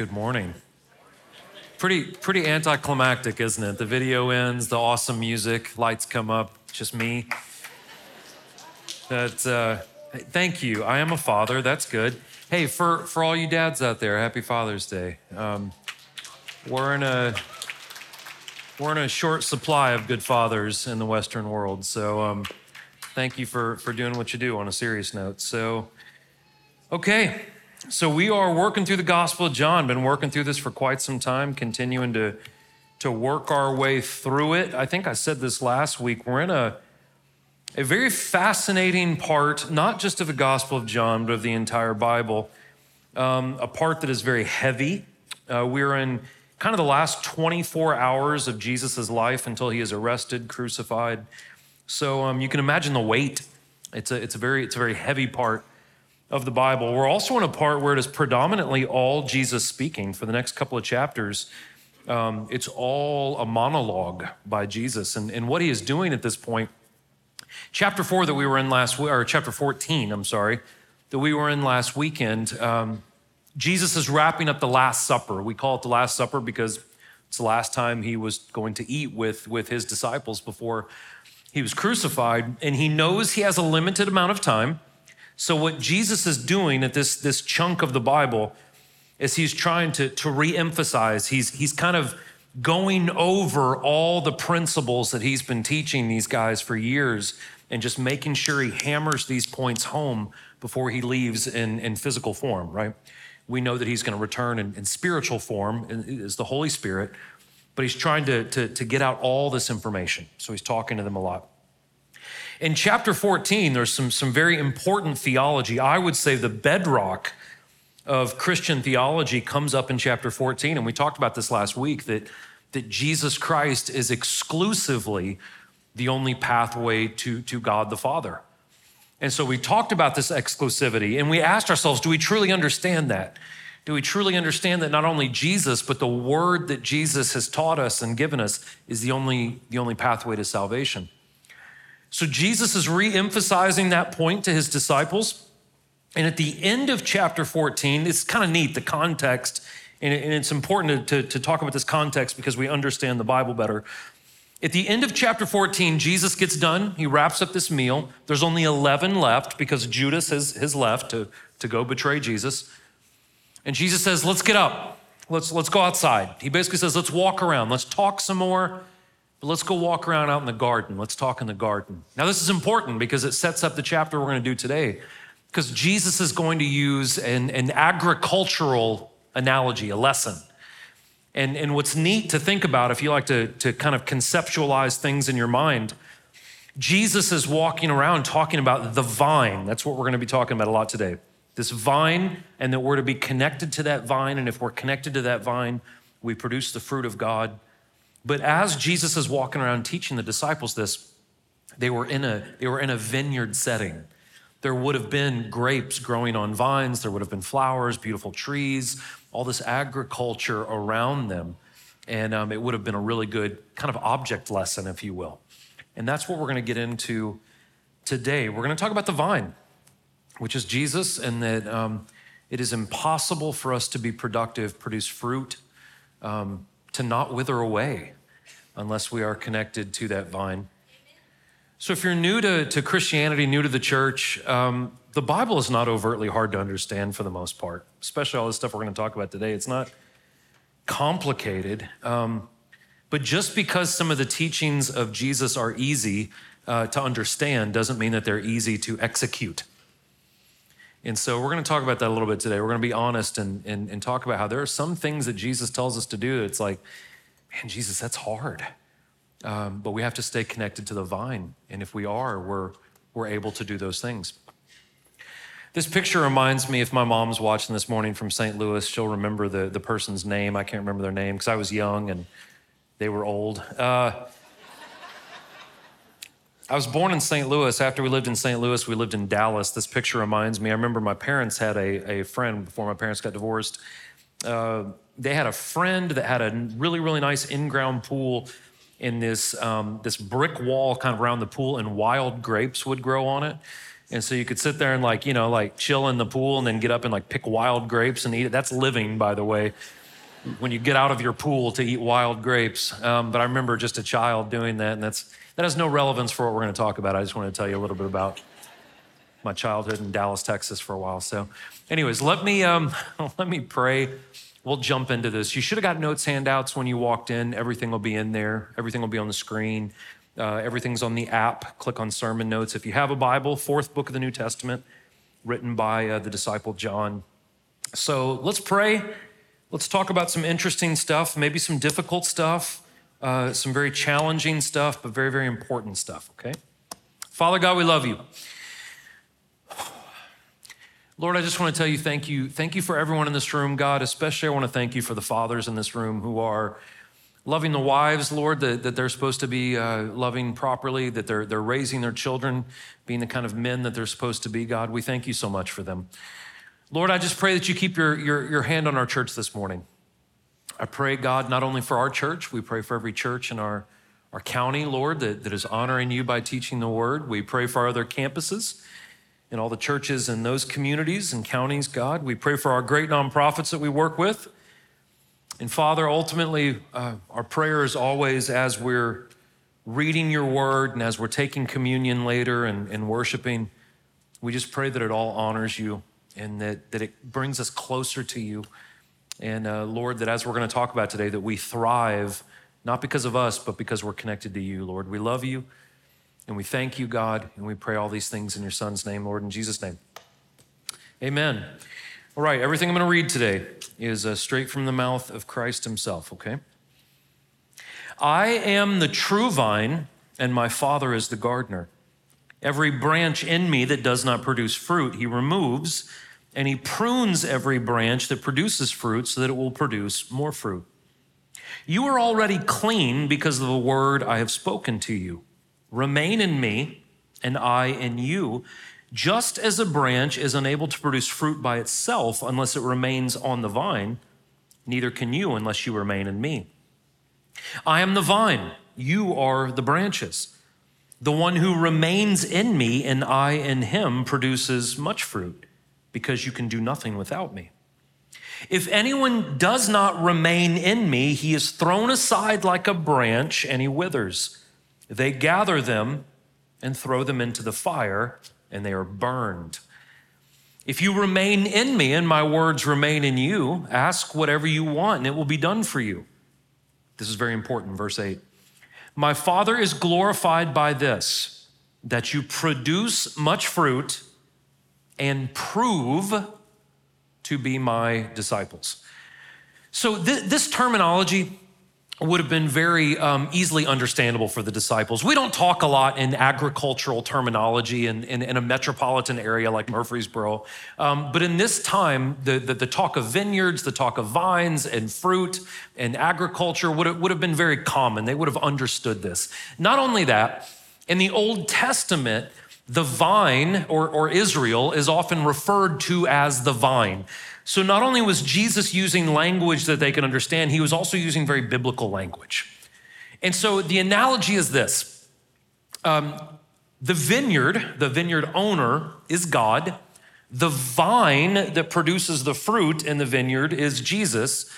Good morning. Pretty, pretty anticlimactic, isn't it? The video ends, the awesome music, lights come up, just me. That, uh, thank you. I am a father. That's good. Hey, for, for all you dads out there, happy Father's Day. Um, we're in a we're in a short supply of good fathers in the Western world. So um, thank you for for doing what you do. On a serious note, so okay, so we are working through the Gospel of John. Been working through this for quite some time, continuing to to work our way through it. I think I said this last week. We're in a a very fascinating part, not just of the Gospel of John, but of the entire Bible. Um, a part that is very heavy. Uh, we're in kind of the last 24 hours of Jesus' life until he is arrested, crucified. So um, you can imagine the weight. It's a, it's, a very, it's a very heavy part of the Bible. We're also in a part where it is predominantly all Jesus speaking for the next couple of chapters. Um, it's all a monologue by Jesus. And, and what he is doing at this point, chapter four that we were in last, week, or chapter 14, I'm sorry, that we were in last weekend, um, Jesus is wrapping up the Last Supper. We call it the Last Supper because it's the last time he was going to eat with, with his disciples before he was crucified. And he knows he has a limited amount of time. So, what Jesus is doing at this, this chunk of the Bible is he's trying to, to re emphasize, he's, he's kind of going over all the principles that he's been teaching these guys for years and just making sure he hammers these points home before he leaves in, in physical form, right? we know that he's going to return in, in spiritual form is the Holy Spirit, but he's trying to, to, to get out all this information. So he's talking to them a lot. In chapter 14, there's some, some very important theology. I would say the bedrock of Christian theology comes up in chapter 14. And we talked about this last week that, that Jesus Christ is exclusively the only pathway to, to God the Father. And so we talked about this exclusivity and we asked ourselves do we truly understand that? Do we truly understand that not only Jesus, but the word that Jesus has taught us and given us is the only, the only pathway to salvation? So Jesus is re emphasizing that point to his disciples. And at the end of chapter 14, it's kind of neat, the context, and it's important to, to, talk about this context because we understand the Bible better. At the end of chapter 14, Jesus gets done. He wraps up this meal. There's only 11 left because Judas has, has left to, to go betray Jesus. And Jesus says, Let's get up. Let's, let's go outside. He basically says, Let's walk around. Let's talk some more. But let's go walk around out in the garden. Let's talk in the garden. Now, this is important because it sets up the chapter we're going to do today. Because Jesus is going to use an, an agricultural analogy, a lesson. And, and what's neat to think about, if you like to, to kind of conceptualize things in your mind, Jesus is walking around talking about the vine. That's what we're going to be talking about a lot today. This vine, and that we're to be connected to that vine. And if we're connected to that vine, we produce the fruit of God. But as Jesus is walking around teaching the disciples this, they were in a, they were in a vineyard setting. There would have been grapes growing on vines, there would have been flowers, beautiful trees, all this agriculture around them. And um, it would have been a really good kind of object lesson, if you will. And that's what we're going to get into today. We're going to talk about the vine, which is Jesus, and that um, it is impossible for us to be productive, produce fruit, um, to not wither away unless we are connected to that vine. So, if you're new to, to Christianity, new to the church, um, the Bible is not overtly hard to understand for the most part, especially all the stuff we're going to talk about today. It's not complicated. Um, but just because some of the teachings of Jesus are easy uh, to understand doesn't mean that they're easy to execute. And so we're going to talk about that a little bit today. We're going to be honest and, and, and talk about how there are some things that Jesus tells us to do. It's like, man, Jesus, that's hard. Um, but we have to stay connected to the vine. And if we are, we're, we're able to do those things. This picture reminds me if my mom's watching this morning from St. Louis, she'll remember the, the person's name. I can't remember their name because I was young and they were old. Uh, I was born in St. Louis. After we lived in St. Louis, we lived in Dallas. This picture reminds me. I remember my parents had a, a friend before my parents got divorced. Uh, they had a friend that had a really, really nice in ground pool in this, um, this brick wall kind of around the pool, and wild grapes would grow on it. And so you could sit there and like, you know, like chill in the pool and then get up and like pick wild grapes and eat it. That's living, by the way, when you get out of your pool to eat wild grapes. Um, but I remember just a child doing that, and that's that has no relevance for what we're going to talk about. I just want to tell you a little bit about my childhood in Dallas, Texas for a while. So, anyways, let me um, let me pray. We'll jump into this. You should have got notes handouts when you walked in. Everything will be in there. Everything will be on the screen. Uh, everything's on the app. Click on sermon notes. If you have a Bible, fourth book of the New Testament, written by uh, the disciple John. So let's pray. Let's talk about some interesting stuff, maybe some difficult stuff, uh, some very challenging stuff, but very, very important stuff, okay? Father God, we love you. Lord, I just want to tell you thank you. Thank you for everyone in this room, God. Especially, I want to thank you for the fathers in this room who are loving the wives, Lord, that, that they're supposed to be uh, loving properly, that they're, they're raising their children, being the kind of men that they're supposed to be, God. We thank you so much for them. Lord, I just pray that you keep your, your, your hand on our church this morning. I pray, God, not only for our church, we pray for every church in our, our county, Lord, that, that is honoring you by teaching the word. We pray for our other campuses and all the churches in those communities and counties, God. We pray for our great nonprofits that we work with. And Father, ultimately, uh, our prayer is always as we're reading your word and as we're taking communion later and, and worshiping, we just pray that it all honors you and that, that it brings us closer to you. And uh, Lord, that as we're going to talk about today, that we thrive not because of us, but because we're connected to you, Lord. We love you and we thank you, God, and we pray all these things in your Son's name, Lord, in Jesus' name. Amen. All right, everything I'm going to read today is uh, straight from the mouth of Christ himself, okay? I am the true vine, and my Father is the gardener. Every branch in me that does not produce fruit, he removes, and he prunes every branch that produces fruit so that it will produce more fruit. You are already clean because of the word I have spoken to you. Remain in me, and I in you. Just as a branch is unable to produce fruit by itself unless it remains on the vine, neither can you unless you remain in me. I am the vine, you are the branches. The one who remains in me and I in him produces much fruit, because you can do nothing without me. If anyone does not remain in me, he is thrown aside like a branch and he withers. They gather them and throw them into the fire and they are burned. If you remain in me and my words remain in you, ask whatever you want and it will be done for you. This is very important, verse 8. My Father is glorified by this, that you produce much fruit and prove to be my disciples. So, th- this terminology, would have been very um, easily understandable for the disciples. We don't talk a lot in agricultural terminology in, in, in a metropolitan area like Murfreesboro. Um, but in this time, the, the, the, talk of vineyards, the talk of vines and fruit and agriculture would have, would have been very common. They would have understood this. Not only that, in the Old Testament, the vine or, or Israel is often referred to as the vine. So not only was Jesus using language that they could understand, he was also using very biblical language. And so the analogy is this um, the vineyard, the vineyard owner is God. The vine that produces the fruit in the vineyard is Jesus.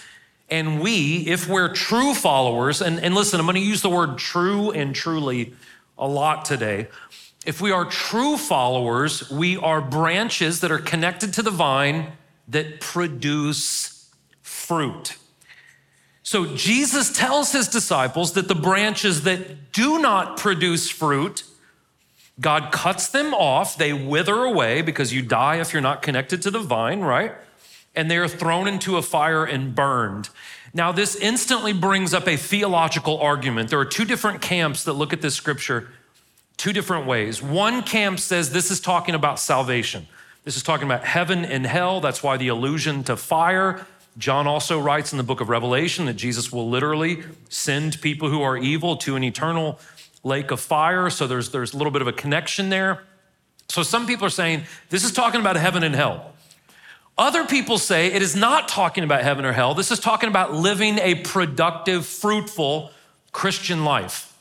And we, if we're true followers, and, and listen, I'm going to use the word true and truly a lot today. If we are true followers, we are branches that are connected to the vine that produce fruit. So Jesus tells his disciples that the branches that do not produce fruit, God cuts them off. They wither away because you die if you're not connected to the vine, right? And they are thrown into a fire and burned. Now, this instantly brings up a theological argument. There are two different camps that look at this scripture two different ways. One camp says this is talking about salvation. This is talking about heaven and hell. That's why the allusion to fire. John also writes in the book of Revelation that Jesus will literally send people who are evil to an eternal lake of fire. So there's, there's a little bit of a connection there. So some people are saying this is talking about heaven and hell. Other people say it is not talking about heaven or hell. This is talking about living a productive, fruitful Christian life.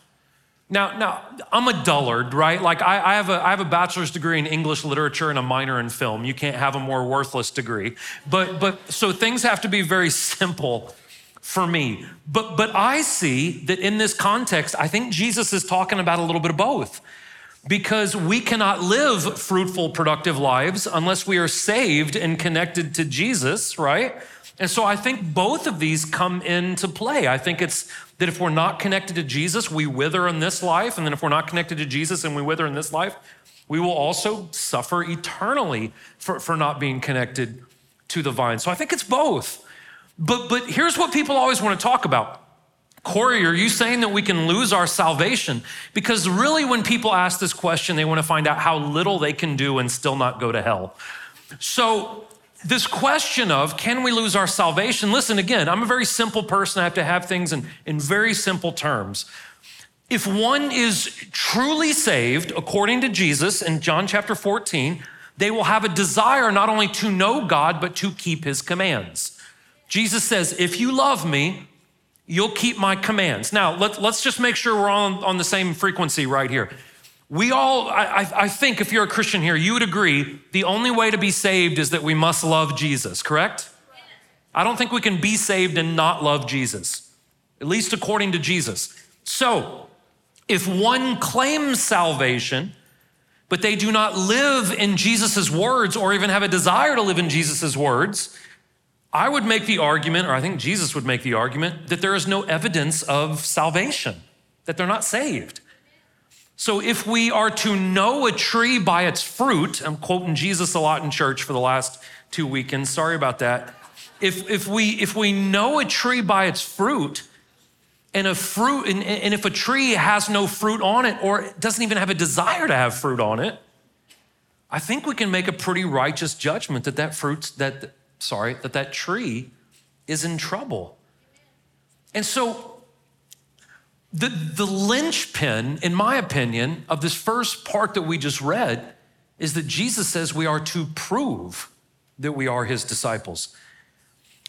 Now, now I'm a dullard, right? Like I, I, have a, I have a bachelor's degree in English literature and a minor in film. You can't have a more worthless degree. But, but so things have to be very simple for me. But, but I see that in this context, I think Jesus is talking about a little bit of both. Because we cannot live fruitful, productive lives unless we are saved and connected to Jesus, right? And so I think both of these come into play. I think it's that if we're not connected to Jesus, we wither in this life. And then if we're not connected to Jesus and we wither in this life, we will also suffer eternally for, for not being connected to the vine. So I think it's both. But, but here's what people always want to talk about. Corey, are you saying that we can lose our salvation? Because really, when people ask this question, they want to find out how little they can do and still not go to hell. So this question of can we lose our salvation? Listen, again, I'm a very simple person. I have to have things in, in very simple terms. If one is truly saved, according to Jesus in John chapter 14, they will have a desire not only to know God, but to keep his commands. Jesus says, If you love me, you'll keep my commands. Now, let, us just make sure we're on, on the same frequency right here. We all, I, I think if you're a Christian here, you would agree the only way to be saved is that we must love Jesus, correct? I don't think we can be saved and not love Jesus, at least according to Jesus. So, if one claims salvation, but they do not live in Jesus' words or even have a desire to live in Jesus' words, I would make the argument, or I think Jesus would make the argument, that there is no evidence of salvation, that they're not saved. So if we are to know a tree by its fruit, I'm quoting Jesus a lot in church for the last two weekends. Sorry about that. If, if, we, if we know a tree by its fruit, and a fruit, and, and if a tree has no fruit on it or doesn't even have a desire to have fruit on it, I think we can make a pretty righteous judgment that that fruit, that, sorry, that that tree is in trouble. And so the, the linchpin, in my opinion, of this first part that we just read is that Jesus says we are to prove that we are his disciples.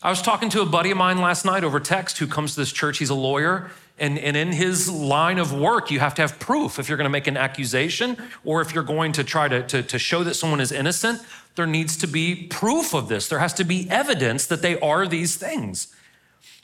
I was talking to a buddy of mine last night over text who comes to this church. He's a lawyer. And, and in his line of work, you have to have proof. If you're going to make an accusation or if you're going to try to, to, to show that someone is innocent, there needs to be proof of this. There has to be evidence that they are these things.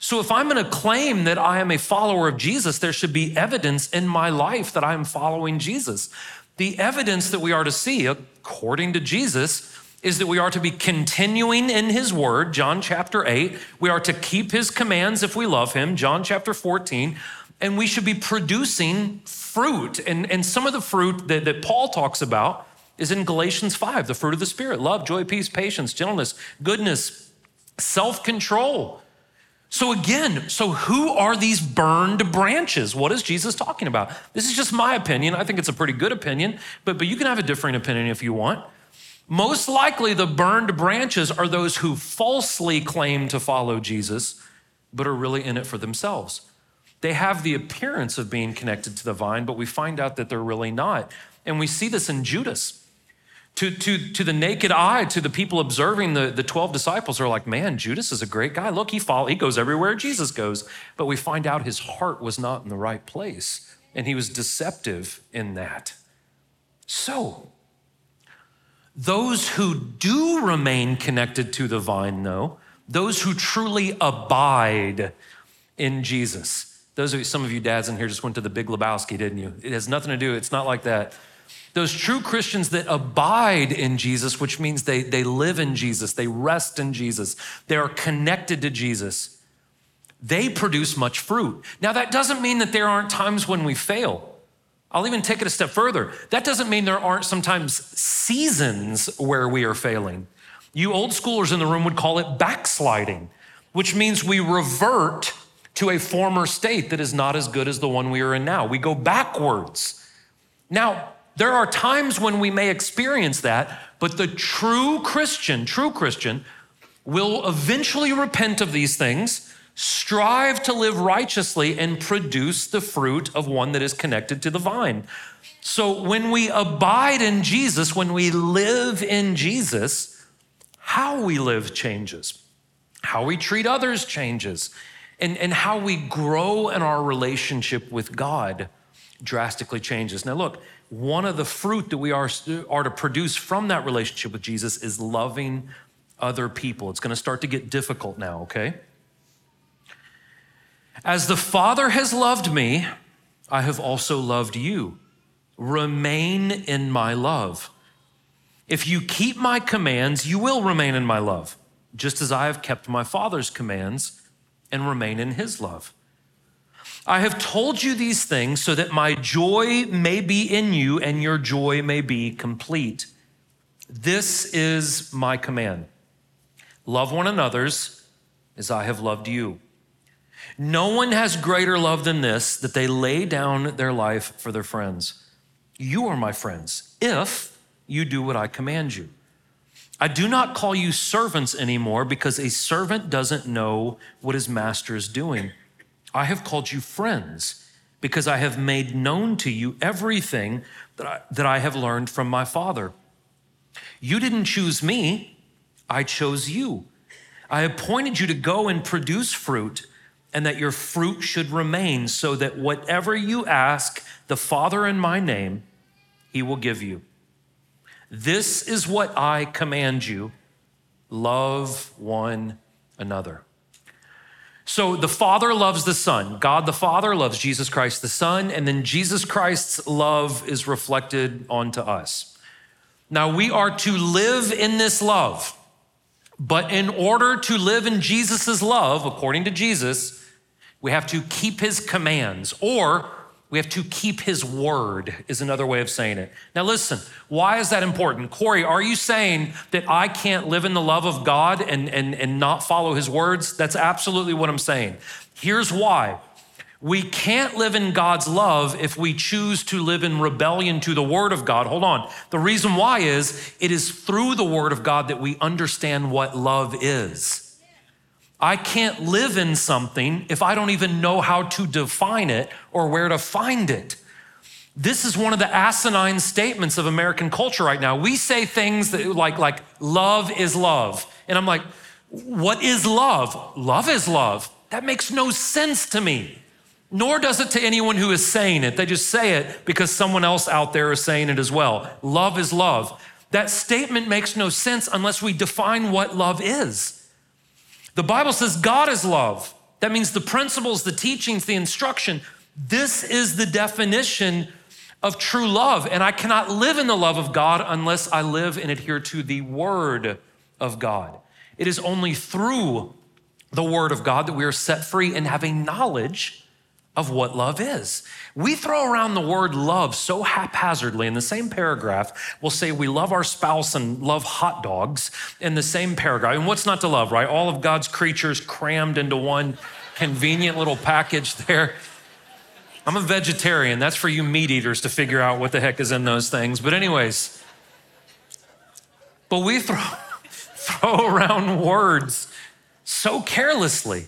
So, if I'm going to claim that I am a follower of Jesus, there should be evidence in my life that I am following Jesus. The evidence that we are to see, according to Jesus, is that we are to be continuing in his word, John chapter 8. We are to keep his commands if we love him, John chapter 14. And we should be producing fruit. And, and some of the fruit that, that Paul talks about is in Galatians 5, the fruit of the Spirit love, joy, peace, patience, gentleness, goodness, self control. So, again, so who are these burned branches? What is Jesus talking about? This is just my opinion. I think it's a pretty good opinion, but, but you can have a different opinion if you want. Most likely, the burned branches are those who falsely claim to follow Jesus, but are really in it for themselves. They have the appearance of being connected to the vine, but we find out that they're really not. And we see this in Judas. To, to, to the naked eye, to the people observing the, the 12 disciples are like, man, Judas is a great guy. Look, he follow, he goes everywhere Jesus goes. But we find out his heart was not in the right place, and he was deceptive in that. So, those who do remain connected to the vine, though, those who truly abide in Jesus. Those of you, some of you dads in here just went to the Big Lebowski, didn't you? It has nothing to do, it's not like that. Those true Christians that abide in Jesus, which means they, they live in Jesus, they rest in Jesus, they are connected to Jesus, they produce much fruit. Now, that doesn't mean that there aren't times when we fail. I'll even take it a step further. That doesn't mean there aren't sometimes seasons where we are failing. You old schoolers in the room would call it backsliding, which means we revert to a former state that is not as good as the one we are in now. We go backwards. Now, there are times when we may experience that, but the true Christian, true Christian, will eventually repent of these things, strive to live righteously, and produce the fruit of one that is connected to the vine. So when we abide in Jesus, when we live in Jesus, how we live changes, how we treat others changes, and, and how we grow in our relationship with God drastically changes. Now, look, one of the fruit that we are, are to produce from that relationship with Jesus is loving other people. It's going to start to get difficult now, okay? As the Father has loved me, I have also loved you. Remain in my love. If you keep my commands, you will remain in my love, just as I have kept my Father's commands and remain in his love. I have told you these things so that my joy may be in you and your joy may be complete. This is my command love one another's as I have loved you. No one has greater love than this that they lay down their life for their friends. You are my friends if you do what I command you. I do not call you servants anymore because a servant doesn't know what his master is doing. I have called you friends because I have made known to you everything that I, that I have learned from my Father. You didn't choose me, I chose you. I appointed you to go and produce fruit, and that your fruit should remain, so that whatever you ask the Father in my name, he will give you. This is what I command you love one another. So the Father loves the Son. God the Father loves Jesus Christ the Son, and then Jesus Christ's love is reflected onto us. Now we are to live in this love, but in order to live in Jesus' love, according to Jesus, we have to keep his commands, or we have to keep his word, is another way of saying it. Now, listen, why is that important? Corey, are you saying that I can't live in the love of God and, and, and not follow his words? That's absolutely what I'm saying. Here's why. We can't live in God's love if we choose to live in rebellion to the Word of God. Hold on. The reason why is it is through the Word of God that we understand what love is. I can't live in something if I don't even know how to define it or where to find it. This is one of the asinine statements of American culture right now. We say things that like, like love is love. And I'm like, what is love? Love is love. That makes no sense to me. Nor does it to anyone who is saying it. They just say it because someone else out there is saying it as well. Love is love. That statement makes no sense unless we define what love is. The Bible says God is love. That means the principles, the teachings, the instruction. This is the definition of true love. And I cannot live in the love of God unless I live and adhere to the Word of God. It is only through the Word of God that we are set free and have a knowledge of what love is. We throw around the word love so haphazardly. In the same paragraph, we'll say we love our spouse and love hot dogs in the same paragraph. And what's not to love, right? All of God's creatures crammed into one convenient little package there. I'm a vegetarian. That's for you meat eaters to figure out what the heck is in those things. But, anyways, but we throw, throw around words so carelessly.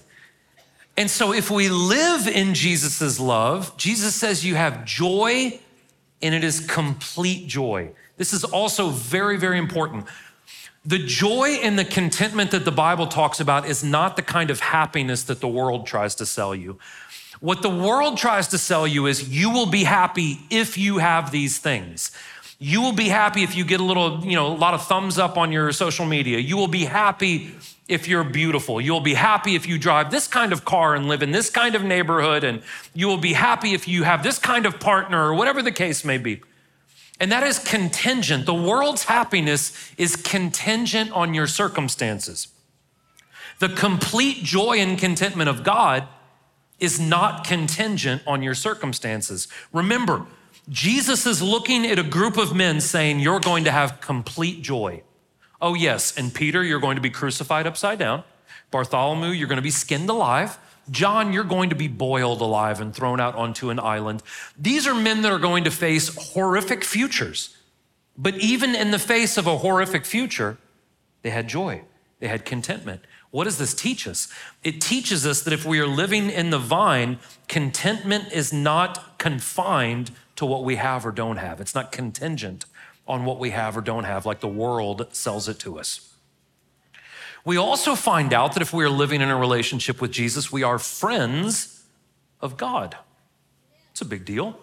And so, if we live in Jesus' love, Jesus says you have joy and it is complete joy. This is also very, very important. The joy and the contentment that the Bible talks about is not the kind of happiness that the world tries to sell you. What the world tries to sell you is you will be happy if you have these things. You will be happy if you get a little, you know, a lot of thumbs up on your social media. You will be happy if you're beautiful. You'll be happy if you drive this kind of car and live in this kind of neighborhood. And you will be happy if you have this kind of partner or whatever the case may be. And that is contingent. The world's happiness is contingent on your circumstances. The complete joy and contentment of God is not contingent on your circumstances. Remember, Jesus is looking at a group of men saying, You're going to have complete joy. Oh, yes. And Peter, you're going to be crucified upside down. Bartholomew, you're going to be skinned alive. John, you're going to be boiled alive and thrown out onto an island. These are men that are going to face horrific futures. But even in the face of a horrific future, they had joy, they had contentment. What does this teach us? It teaches us that if we are living in the vine, contentment is not confined to what we have or don't have, it's not contingent on what we have or don't have, like the world sells it to us. We also find out that if we are living in a relationship with Jesus, we are friends of God. It's a big deal.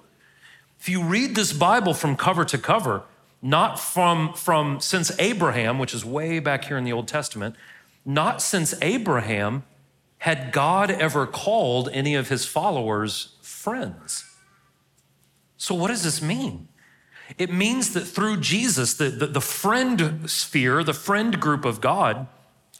If you read this Bible from cover to cover, not from, from since Abraham, which is way back here in the Old Testament, not since Abraham had God ever called any of his followers friends. So, what does this mean? It means that through Jesus, the, the, the, friend sphere, the friend group of God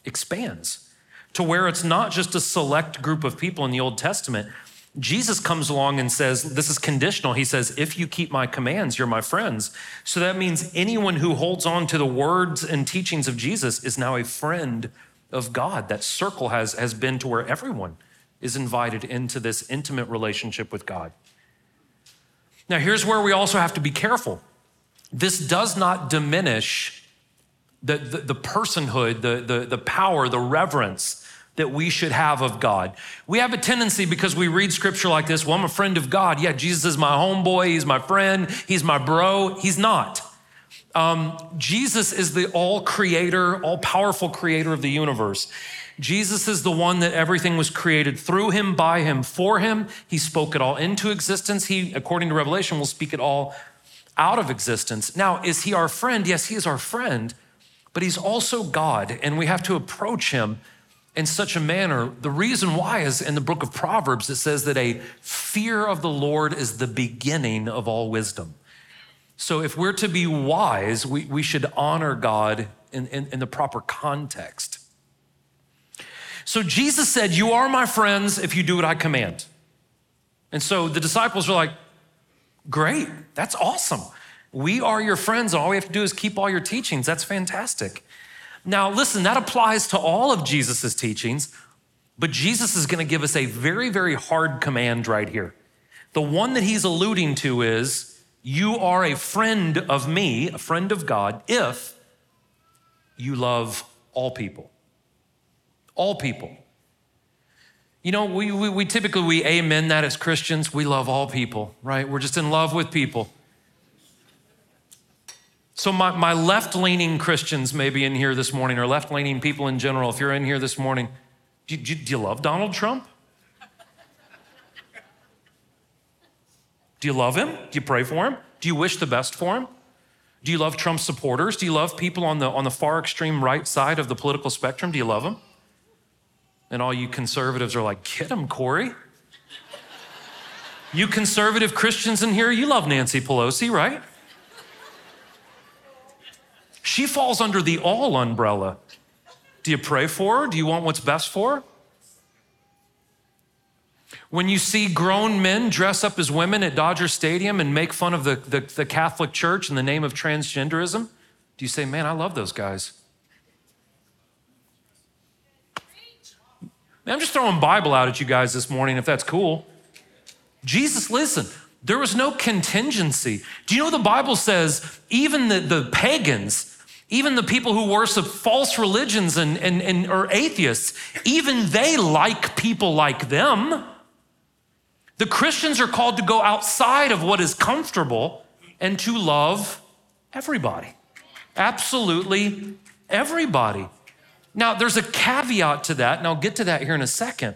expands to where it's not just a select group of people in the Old Testament. Jesus comes along and says, This is conditional. He says, If you keep my commands, you're my friends. So that means anyone who holds on to the words and teachings of Jesus is now a friend of God. That circle has, has been to where everyone is invited into this intimate relationship with God. Now, here's where we also have to be careful. This does not diminish the, the, the personhood, the, the, the power, the reverence that we should have of God. We have a tendency because we read scripture like this well, I'm a friend of God. Yeah, Jesus is my homeboy, he's my friend, he's my bro. He's not. Um, Jesus is the all creator, all powerful creator of the universe. Jesus is the one that everything was created through him, by him, for him. He spoke it all into existence. He, according to Revelation, will speak it all out of existence. Now, is he our friend? Yes, he is our friend, but he's also God, and we have to approach him in such a manner. The reason why is in the book of Proverbs, it says that a fear of the Lord is the beginning of all wisdom. So, if we're to be wise, we, we should honor God in, in, in the proper context. So Jesus said, You are my friends if you do what I command. And so the disciples were like, Great, that's awesome. We are your friends. All we have to do is keep all your teachings. That's fantastic. Now, listen, that applies to all of Jesus' teachings, but Jesus is going to give us a very, very hard command right here. The one that he's alluding to is, You are a friend of me, a friend of God, if you love all people all people. You know, we, we, we, typically, we amen that as Christians. We love all people, right? We're just in love with people. So my, my left-leaning Christians may be in here this morning, or left-leaning people in general, if you're in here this morning, do you, do you love Donald Trump? Do you love him? Do you pray for him? Do you wish the best for him? Do you love Trump supporters? Do you love people on the, on the far extreme right side of the political spectrum? Do you love them? And all you conservatives are like, get him, Corey. you conservative Christians in here, you love Nancy Pelosi, right? She falls under the all umbrella. Do you pray for her? Do you want what's best for her? When you see grown men dress up as women at Dodger Stadium and make fun of the, the, the Catholic Church in the name of transgenderism, do you say, man, I love those guys? I'm just throwing Bible out at you guys this morning, if that's cool. Jesus, listen, there was no contingency. Do you know the Bible says even the, the pagans, even the people who worship false religions and, and, and or atheists, even they like people like them. The Christians are called to go outside of what is comfortable and to love everybody. Absolutely everybody. Now, there's a caveat to that, and I'll get to that here in a second.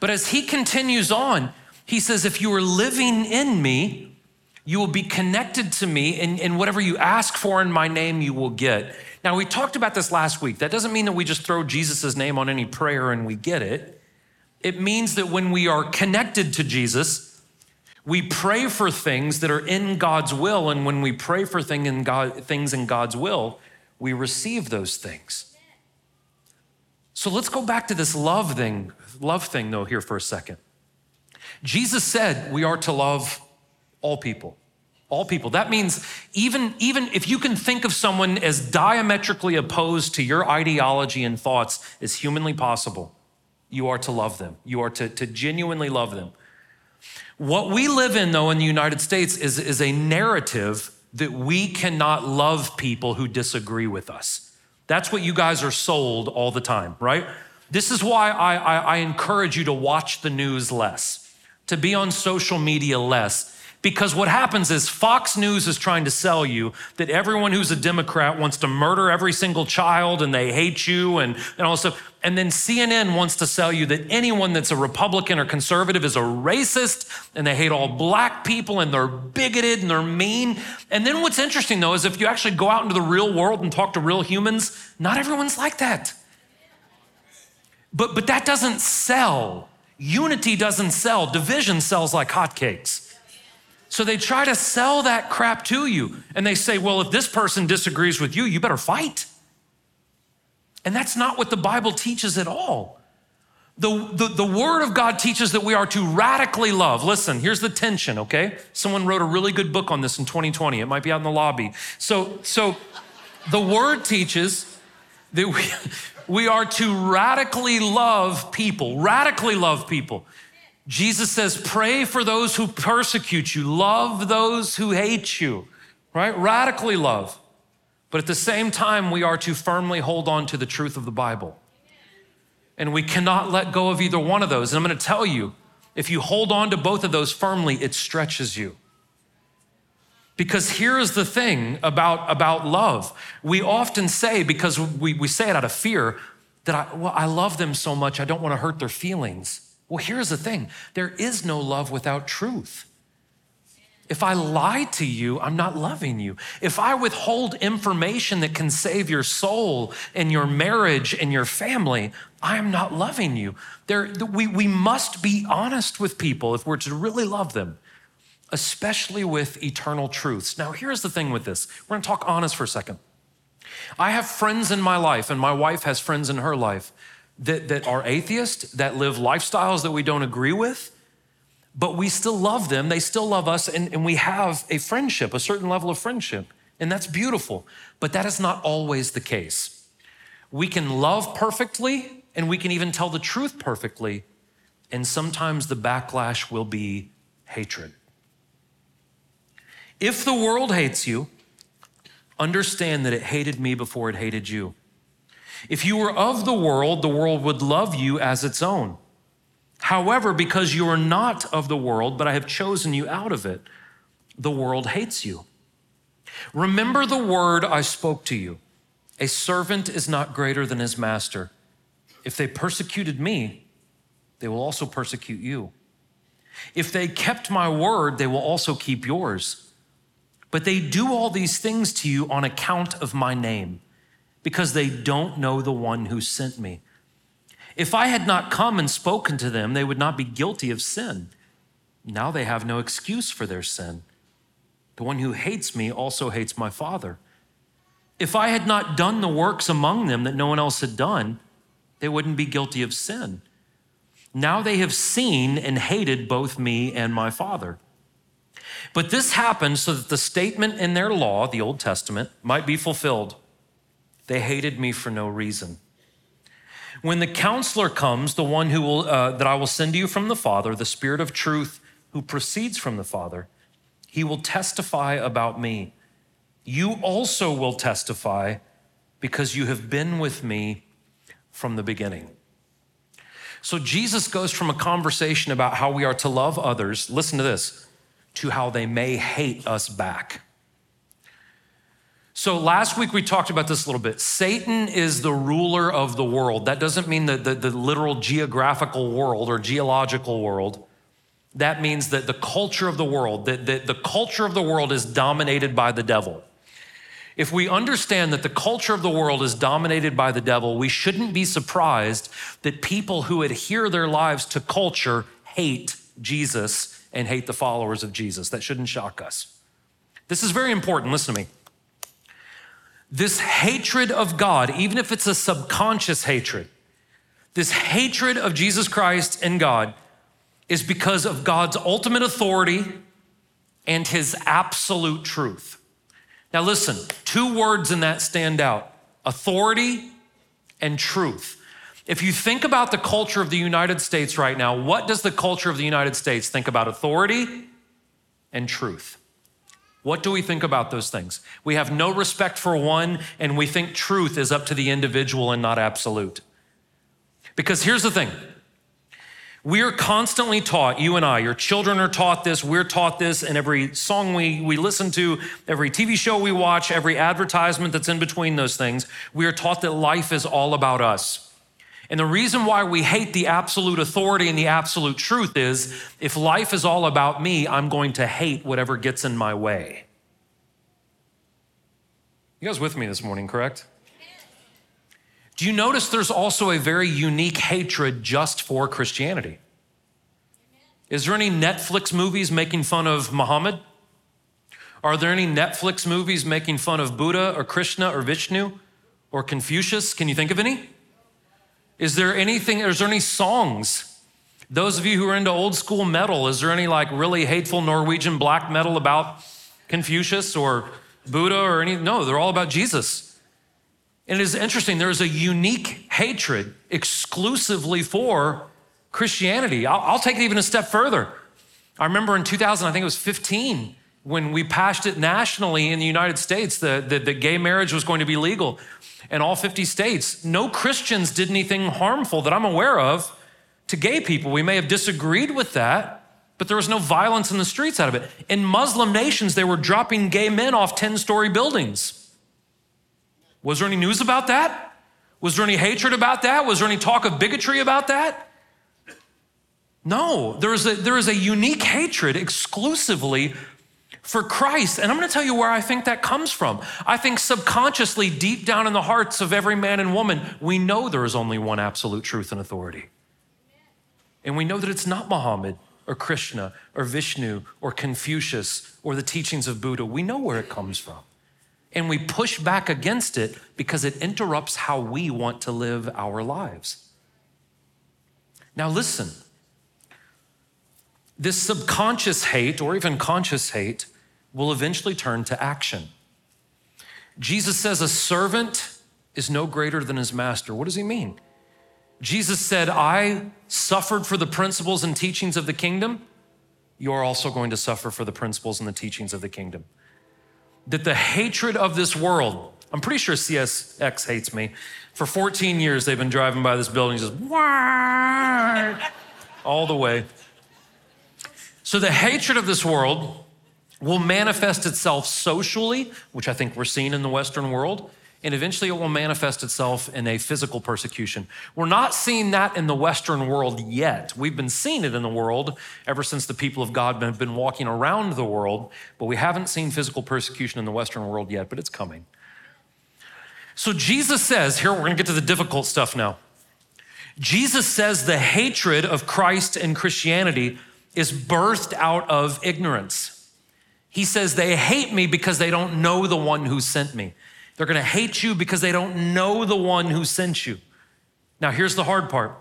But as he continues on, he says, If you are living in me, you will be connected to me, and, and whatever you ask for in my name, you will get. Now, we talked about this last week. That doesn't mean that we just throw Jesus' name on any prayer and we get it. It means that when we are connected to Jesus, we pray for things that are in God's will. And when we pray for thing in God, things in God's will, we receive those things. So let's go back to this love thing, love thing though here for a second. Jesus said we are to love all people. All people. That means even, even if you can think of someone as diametrically opposed to your ideology and thoughts as humanly possible, you are to love them. You are to, to genuinely love them. What we live in, though, in the United States is, is a narrative that we cannot love people who disagree with us. That's what you guys are sold all the time, right? This is why I, I, I encourage you to watch the news less, to be on social media less, Because what happens is Fox News is trying to sell you that everyone who's a Democrat wants to murder every single child and they hate you and, and all stuff. And then CNN wants to sell you that anyone that's a Republican or conservative is a racist and they hate all black people and they're bigoted and they're mean. And then what's interesting though is if you actually go out into the real world and talk to real humans, not everyone's like that. But, but that doesn't sell. Unity doesn't sell. Division sells like hotcakes. So they try to sell that crap to you. And they say, well, if this person disagrees with you, you better fight. And that's not what the Bible teaches at all. The, the, the, Word of God teaches that we are to radically love. Listen, here's the tension, okay? Someone wrote a really good book on this in 2020. It might be out in the lobby. So, so the Word teaches that we, we are to radically love people, radically love people. Jesus says, pray for those who persecute you, love those who hate you, right? Radically love. But at the same time, we are to firmly hold on to the truth of the Bible. And we cannot let go of either one of those. And I'm going to tell you, if you hold on to both of those firmly, it stretches you. Because here's the thing about, about love. We often say, because we, we say it out of fear, that I, well, I love them so much, I don't want to hurt their feelings. Well, here's the thing there is no love without truth. If I lie to you, I'm not loving you. If I withhold information that can save your soul and your marriage and your family, I am not loving you. There, we, we must be honest with people if we're to really love them, especially with eternal truths. Now, here's the thing with this we're gonna talk honest for a second. I have friends in my life, and my wife has friends in her life that, that are atheists, that live lifestyles that we don't agree with, but we still love them. They still love us, and, and we have a friendship, a certain level of friendship. And that's beautiful. But that is not always the case. We can love perfectly, and we can even tell the truth perfectly, and sometimes the backlash will be hatred. If the world hates you, understand that it hated me before it hated you. If you were of the world, the world would love you as its own. However, because you are not of the world, but I have chosen you out of it, the world hates you. Remember the word I spoke to you a servant is not greater than his master. If they persecuted me, they will also persecute you. If they kept my word, they will also keep yours. But they do all these things to you on account of my name because they don't know the one who sent me. If I had not come and spoken to them, they would not be guilty of sin. Now they have no excuse for their sin. The one who hates me also hates my Father. If I had not done the works among them that no one else had done, they wouldn't be guilty of sin. Now they have seen and hated both me and my Father. But this happened so that the statement in their law, the Old Testament, might be fulfilled. They hated me for no reason. When the counselor comes, the one who will, uh, that I will send to you from the Father, the Spirit of truth who proceeds from the Father, he will testify about me. You also will testify because you have been with me from the beginning. So Jesus goes from a conversation about how we are to love others, listen to this, to how they may hate us back. So last week we talked about this a little bit. Satan is the ruler of the world. That doesn't mean the, the, the literal geographical world or geological world. That means that the culture of the world, that, that the culture of the world is dominated by the devil. If we understand that the culture of the world is dominated by the devil, we shouldn't be surprised that people who adhere their lives to culture hate Jesus and hate the followers of Jesus. That shouldn't shock us. This is very important. Listen to me. This hatred of God, even if it's a subconscious hatred, this hatred of Jesus Christ and God is because of God's ultimate authority and his absolute truth. Now, listen, two words in that stand out authority and truth. If you think about the culture of the United States right now, what does the culture of the United States think about authority and truth? What do we think about those things? We have no respect for one, and we think truth is up to the individual and not absolute. Because here's the thing We are constantly taught, you and I, your children are taught this, we're taught this, and every song we, we listen to, every TV show we watch, every advertisement that's in between those things, we are taught that life is all about us. And the reason why we hate the absolute authority and the absolute truth is if life is all about me, I'm going to hate whatever gets in my way. You guys with me this morning, correct? Do you notice there's also a very unique hatred just for Christianity? Is there any Netflix movies making fun of Muhammad? Are there any Netflix movies making fun of Buddha or Krishna or Vishnu or Confucius? Can you think of any? Is there anything, is there any songs? Those of you who are into old school metal, is there any like really hateful Norwegian black metal about Confucius or Buddha or any? No, they're all about Jesus. And it is interesting, there is a unique hatred exclusively for Christianity. I'll, I'll, take it even a step further. I remember in 2000, I think it was 15, when we passed it nationally in the United States that, that gay marriage was going to be legal in all 50 states. No Christians did anything harmful that I'm aware of to gay people. We may have disagreed with that, but there was no violence in the streets out of it. In Muslim nations, they were dropping gay men off 10 story buildings. Was there any news about that? Was there any hatred about that? Was there any talk of bigotry about that? No, there is a, there is a unique hatred exclusively for Christ. And I'm going to tell you where I think that comes from. I think subconsciously, deep down in the hearts of every man and woman, we know there is only one absolute truth and authority. And we know that it's not Muhammad or Krishna or Vishnu or Confucius or the teachings of Buddha. We know where it comes from and we push back against it because it interrupts how we want to live our lives. Now, listen this subconscious hate or even conscious hate will eventually turn to action. Jesus says a servant is no greater than his master. What does he mean? Jesus said, I suffered for the principles and teachings of the kingdom. You're also going to suffer for the principles and the teachings of the kingdom that the hatred of this world, I'm pretty sure CSX hates me. For 14 years, they've been driving by this building just all the way. So the hatred of this world will manifest itself socially, which I think we're seeing in the Western world, and eventually it will manifest itself in a physical persecution. We're not seeing that in the Western world yet. We've been seeing it in the world ever since the people of God have been walking around the world, but we haven't seen physical persecution in the Western world yet, but it's coming. So Jesus says, here we're gonna get to the difficult stuff now. Jesus says the hatred of Christ and Christianity is birthed out of ignorance. He says they hate me because they don't know the one who sent me. They're going to hate you because they don't know the one who sent you. Now, here's the hard part.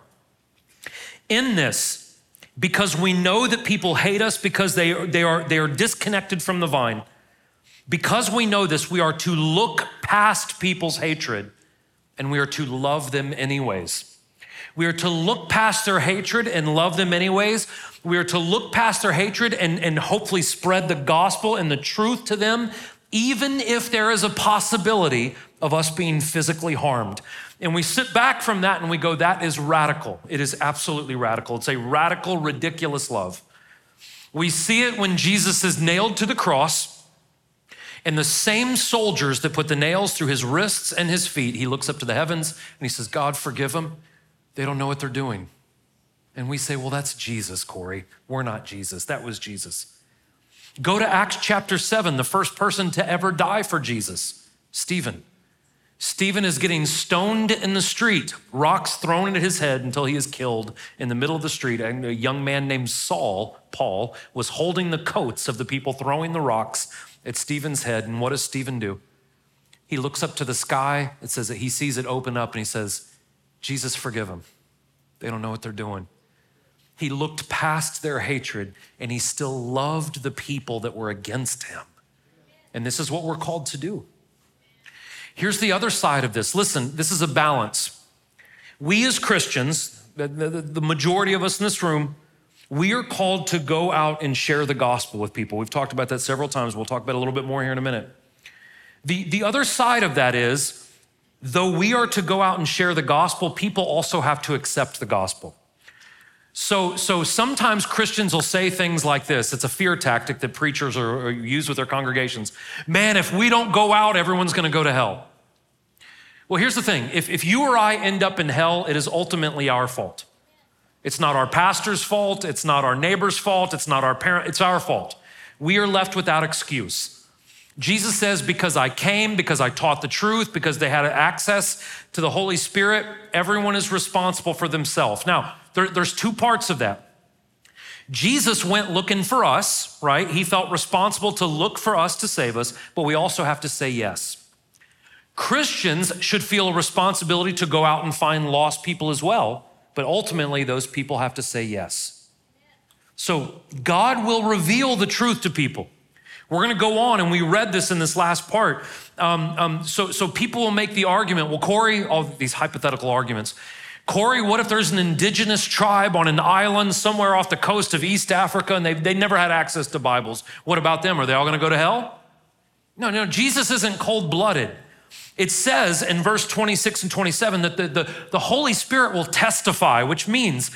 In this, because we know that people hate us because they, they, are, they are disconnected from the vine, because we know this, we are to look past people's hatred and we are to love them anyways. We are to look past their hatred and love them anyways. We are to look past their hatred and, and hopefully spread the gospel and the truth to them even if there is a possibility of us being physically harmed. And we sit back from that and we go, that is radical. It is absolutely radical. It's a radical, ridiculous love. We see it when Jesus is nailed to the cross, and the same soldiers that put the nails through his wrists and his feet, he looks up to the heavens and he says, God, forgive them. They don't know what they're doing. And we say, well, that's Jesus, Corey. We're not Jesus. That was Jesus. Go to Acts chapter 7, the first person to ever die for Jesus, Stephen. Stephen is getting stoned in the street, rocks thrown at his head until he is killed in the middle of the street. And a young man named Saul, Paul, was holding the coats of the people throwing the rocks at Stephen's head. And what does Stephen do? He looks up to the sky. It says that he sees it open up and he says, Jesus, forgive them. They don't know what they're doing. He looked past their hatred and he still loved the people that were against him. And this is what we're called to do. Here's the other side of this. Listen, this is a balance. We as Christians, the, majority of us in this room, we are called to go out and share the gospel with people. We've talked about that several times. We'll talk about it a little bit more here in a minute. The, the other side of that is, though we are to go out and share the gospel, people also have to accept the gospel. So, so sometimes Christians will say things like this. It's a fear tactic that preachers are, are use with their congregations. Man, if we don't go out, everyone's going to go to hell. Well, here's the thing if, if you or I end up in hell, it is ultimately our fault. It's not our pastor's fault. It's not our neighbor's fault. It's not our parent. It's our fault. We are left without excuse. Jesus says, Because I came, because I taught the truth, because they had access to the Holy Spirit, everyone is responsible for themselves. Now, there, there's two parts of that. Jesus went looking for us, right? He felt responsible to look for us to save us, but we also have to say yes. Christians should feel a responsibility to go out and find lost people as well, but ultimately those people have to say yes. So God will reveal the truth to people. We're going to go on, and we read this in this last part. Um, um, so, so people will make the argument, well, Corey, all these hypothetical arguments. Corey, what if there's an indigenous tribe on an island somewhere off the coast of East Africa and they they never had access to Bibles? What about them? Are they all going to go to hell? No, no, Jesus isn't cold blooded. It says in verse 26 and 27 that the, the, the Holy Spirit will testify, which means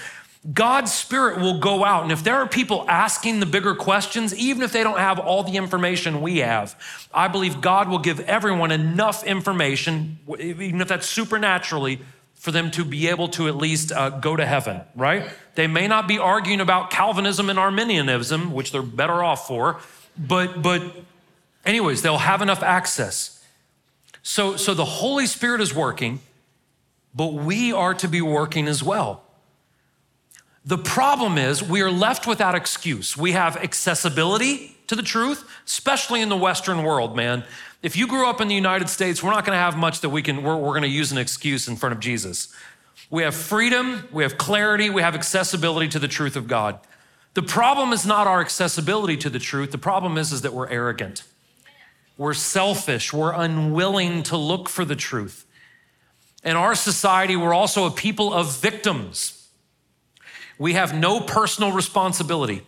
God's Spirit will go out. And if there are people asking the bigger questions, even if they don't have all the information we have, I believe God will give everyone enough information, even if that's supernaturally, for them to be able to at least uh, go to heaven, right? They may not be arguing about Calvinism and Arminianism, which they're better off for, but, but anyways, they'll have enough access. So, so the Holy Spirit is working, but we are to be working as well. The problem is we are left without excuse. We have accessibility to the truth, especially in the Western world, man. If you grew up in the United States, we're not going to have much that we can, we're, we're going to use an excuse in front of Jesus. We have freedom, we have clarity, we have accessibility to the truth of God. The problem is not our accessibility to the truth. The problem is, is that we're arrogant. We're selfish. We're unwilling to look for the truth. In our society, we're also a people of victims. We have no personal responsibility.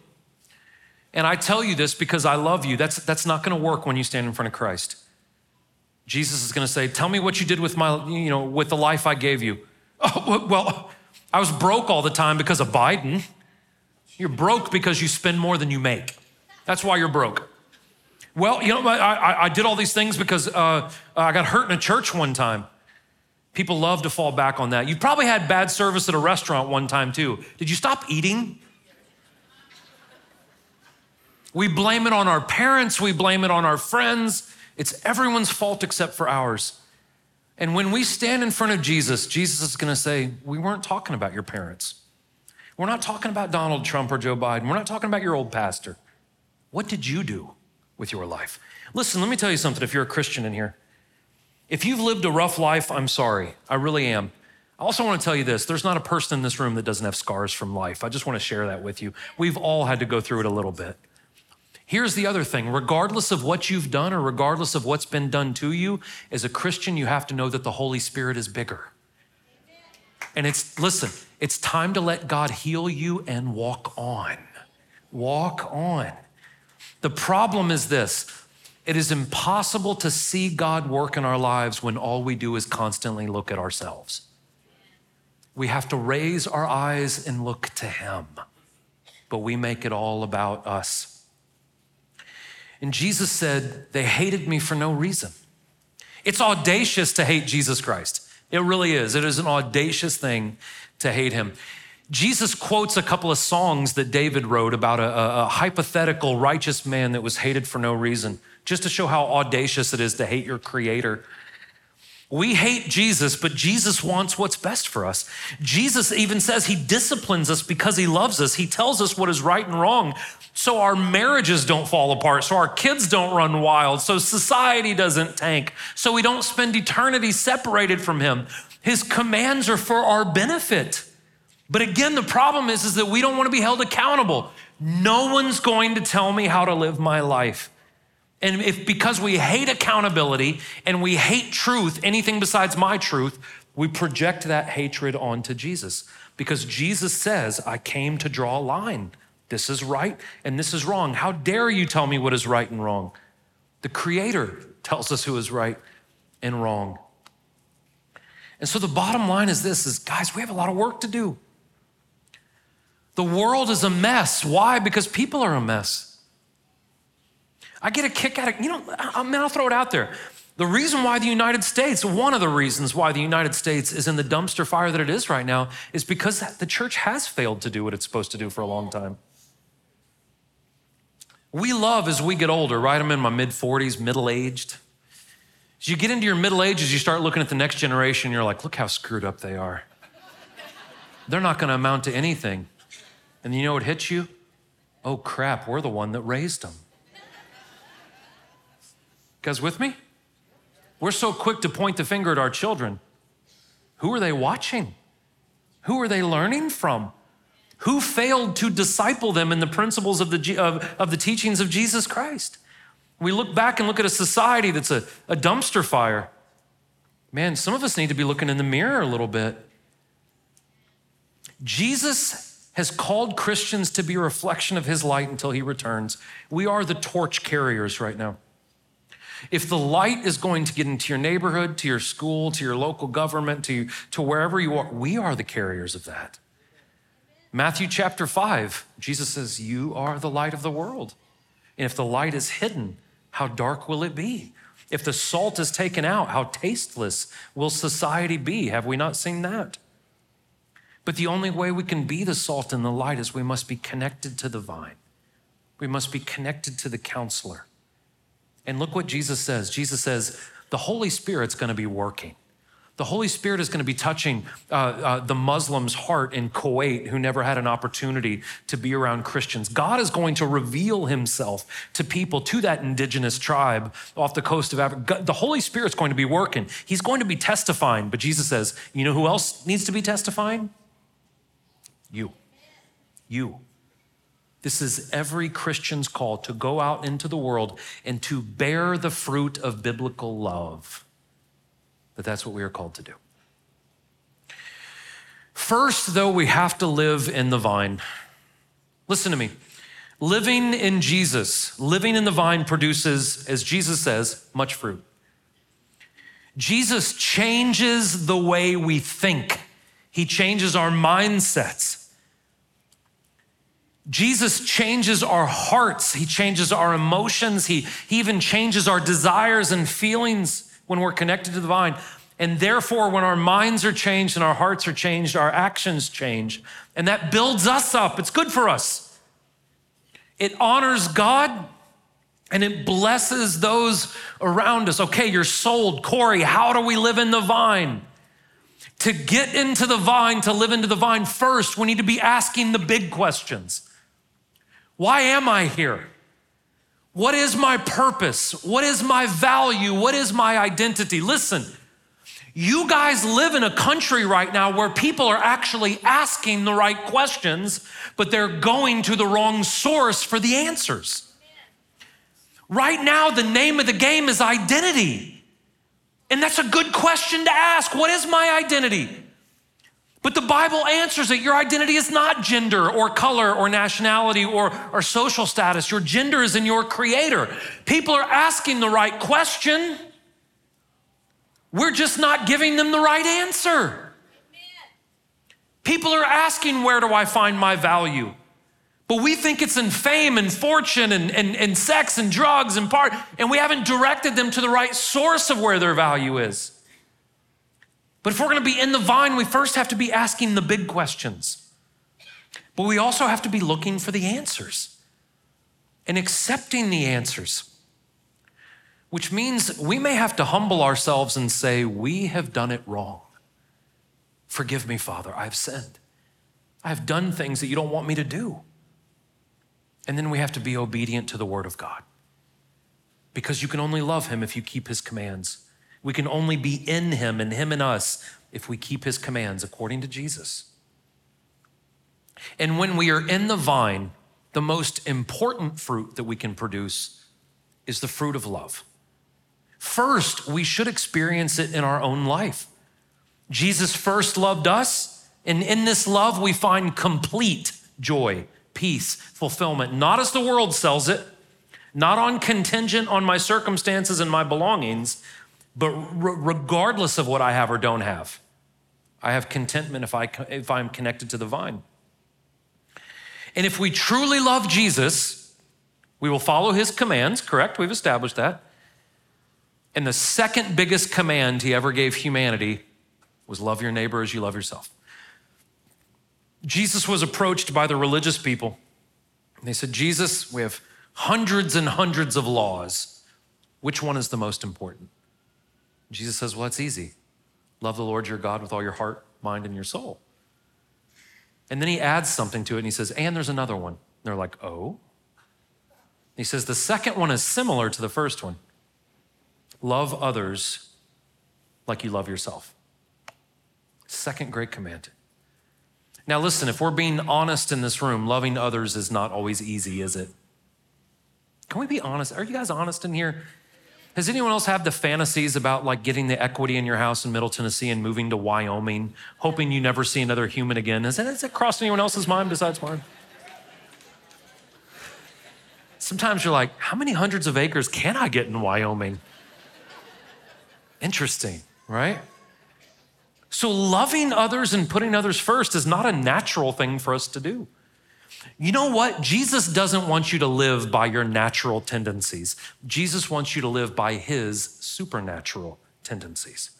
And I tell you this because I love you. That's, that's not going to work when you stand in front of Christ. Jesus is going to say, "Tell me what you did with my, you know, with the life I gave you." Oh, well, I was broke all the time because of Biden. You're broke because you spend more than you make. That's why you're broke. Well, you know, I, I, I did all these things because uh, I got hurt in a church one time. People love to fall back on that. You probably had bad service at a restaurant one time too. Did you stop eating? We blame it on our parents, we blame it on our friends. It's everyone's fault except for ours. And when we stand in front of Jesus, Jesus is going to say, We weren't talking about your parents. We're not talking about Donald Trump or Joe Biden. We're not talking about your old pastor. What did you do with your life? Listen, let me tell you something if you're a Christian in here. If you've lived a rough life, I'm sorry. I really am. I also want to tell you this there's not a person in this room that doesn't have scars from life. I just want to share that with you. We've all had to go through it a little bit. Here's the other thing regardless of what you've done or regardless of what's been done to you, as a Christian, you have to know that the Holy Spirit is bigger. And it's, listen, it's time to let God heal you and walk on. Walk on. The problem is this it is impossible to see God work in our lives when all we do is constantly look at ourselves. We have to raise our eyes and look to Him, but we make it all about us. And Jesus said, They hated me for no reason. It's audacious to hate Jesus Christ. It really is. It is an audacious thing to hate Him. Jesus quotes a couple of songs that David wrote about a, a, hypothetical righteous man that was hated for no reason just to show how audacious it is to hate your creator. We hate Jesus, but Jesus wants what's best for us. Jesus even says he disciplines us because he loves us. He tells us what is right and wrong so our marriages don't fall apart, so our kids don't run wild, so society doesn't tank, so we don't spend eternity separated from him. His commands are for our benefit. But again, the problem is, is that we don't want to be held accountable. No one's going to tell me how to live my life. And if because we hate accountability and we hate truth, anything besides my truth, we project that hatred onto Jesus. Because Jesus says, I came to draw a line. This is right and this is wrong. How dare you tell me what is right and wrong? The Creator tells us who is right and wrong. And so the bottom line is this is guys, we have a lot of work to do. The world is a mess. Why? Because people are a mess. I get a kick out of, you know, I mean, I'll throw it out there. The reason why the United States, one of the reasons why the United States is in the dumpster fire that it is right now, is because the church has failed to do what it's supposed to do for a long time. We love as we get older, right? I'm in my mid 40s, middle aged. As you get into your middle ages, you start looking at the next generation, you're like, look how screwed up they are. They're not going to amount to anything. And you know what hits you? Oh crap, we're the one that raised them. Guys with me? We're so quick to point the finger at our children. Who are they watching? Who are they learning from? Who failed to disciple them in the principles of the, of, of the teachings of Jesus Christ? We look back and look at a society that's a, a dumpster fire. Man, some of us need to be looking in the mirror a little bit. Jesus has called Christians to be a reflection of his light until he returns. We are the torch carriers right now. If the light is going to get into your neighborhood, to your school, to your local government, to, to wherever you are, we are the carriers of that. Matthew chapter 5, Jesus says, You are the light of the world. And if the light is hidden, how dark will it be? If the salt is taken out, how tasteless will society be? Have we not seen that? But the only way we can be the salt and the light is we must be connected to the vine. We must be connected to the counselor. And look what Jesus says Jesus says, the Holy Spirit's going to be working. The Holy Spirit is going to be touching uh, uh, the Muslim's heart in Kuwait who never had an opportunity to be around Christians. God is going to reveal himself to people, to that indigenous tribe off the coast of Africa. The Holy Spirit's going to be working. He's going to be testifying. But Jesus says, you know who else needs to be testifying? You. You. This is every Christian's call to go out into the world and to bear the fruit of biblical love But that's what we are called to do. First, though, we have to live in the vine. Listen to me. Living in Jesus, living in the vine produces, as Jesus says, much fruit. Jesus changes the way we think, He changes our mindsets. Jesus changes our hearts, He changes our emotions, He, he even changes our desires and feelings when we're connected to the vine. And therefore, when our minds are changed and our hearts are changed, our actions change. And that builds us up. It's good for us. It honors God and it blesses those around us. Okay, you're sold. Corey, how do we live in the vine? To get into the vine, to live into the vine, first, we need to be asking the big questions. Why am I here? What is my purpose? What is my value? What is my identity? Listen, you guys live in a country right now where people are actually asking the right questions, but they're going to the wrong source for the answers. Right now, the name of the game is identity. And that's a good question to ask. What is my identity? But the Bible answers it. Your identity is not gender or color or nationality or, or social status. Your gender is in your creator. People are asking the right question. We're just not giving them the right answer. People are asking, Where do I find my value? But we think it's in fame and fortune and, and, and sex and drugs and part, and we haven't directed them to the right source of where their value is. But if we're going to be in the vine, we first have to be asking the big questions. But we also have to be looking for the answers and accepting the answers, which means we may have to humble ourselves and say, We have done it wrong. Forgive me, Father, I've sinned. I have done things that you don't want me to do. And then we have to be obedient to the Word of God because you can only love Him if you keep His commands. We can only be in him and him in us if we keep his commands according to Jesus. And when we are in the vine, the most important fruit that we can produce is the fruit of love. First, we should experience it in our own life. Jesus first loved us, and in this love, we find complete joy, peace, fulfillment, not as the world sells it, not on contingent on my circumstances and my belongings, but regardless of what I have or don't have, I have contentment if, I, if I'm connected to the vine. And if we truly love Jesus, we will follow his commands, correct? We've established that. And the second biggest command he ever gave humanity was love your neighbor as you love yourself. Jesus was approached by the religious people. They said, Jesus, we have hundreds and hundreds of laws. Which one is the most important? Jesus says, Well, it's easy. Love the Lord your God with all your heart, mind, and your soul. And then he adds something to it and he says, And there's another one. And they're like, Oh? He says, The second one is similar to the first one love others like you love yourself. Second great command. Now, listen, if we're being honest in this room, loving others is not always easy, is it? Can we be honest? Are you guys honest in here? Has anyone else had the fantasies about like getting the equity in your house in Middle Tennessee and moving to Wyoming, hoping you never see another human again? Has that, has crossed anyone else's mind besides mine? Sometimes you're like, how many hundreds of acres can I get in Wyoming? Interesting, right? So, loving others and putting others first is not a natural thing for us to do. You know what? Jesus doesn't want you to live by your natural tendencies. Jesus wants you to live by his supernatural tendencies.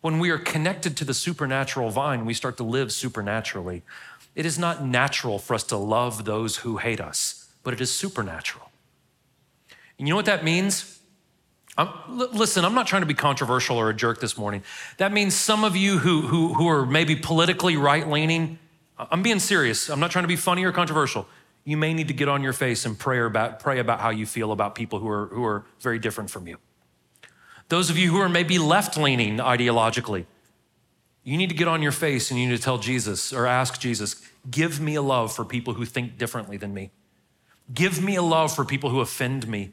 When we are connected to the supernatural vine, we start to live supernaturally. It is not natural for us to love those who hate us, but it is supernatural. And you know what that means? I'm, listen, I'm not trying to be controversial or a jerk this morning. That means some of you who, who, who are maybe politically right leaning, I'm being serious. I'm not trying to be funny or controversial. You may need to get on your face and pray about, pray about how you feel about people who are, who are very different from you. Those of you who are maybe left leaning ideologically, you need to get on your face and you need to tell Jesus or ask Jesus, give me a love for people who think differently than me. Give me a love for people who offend me.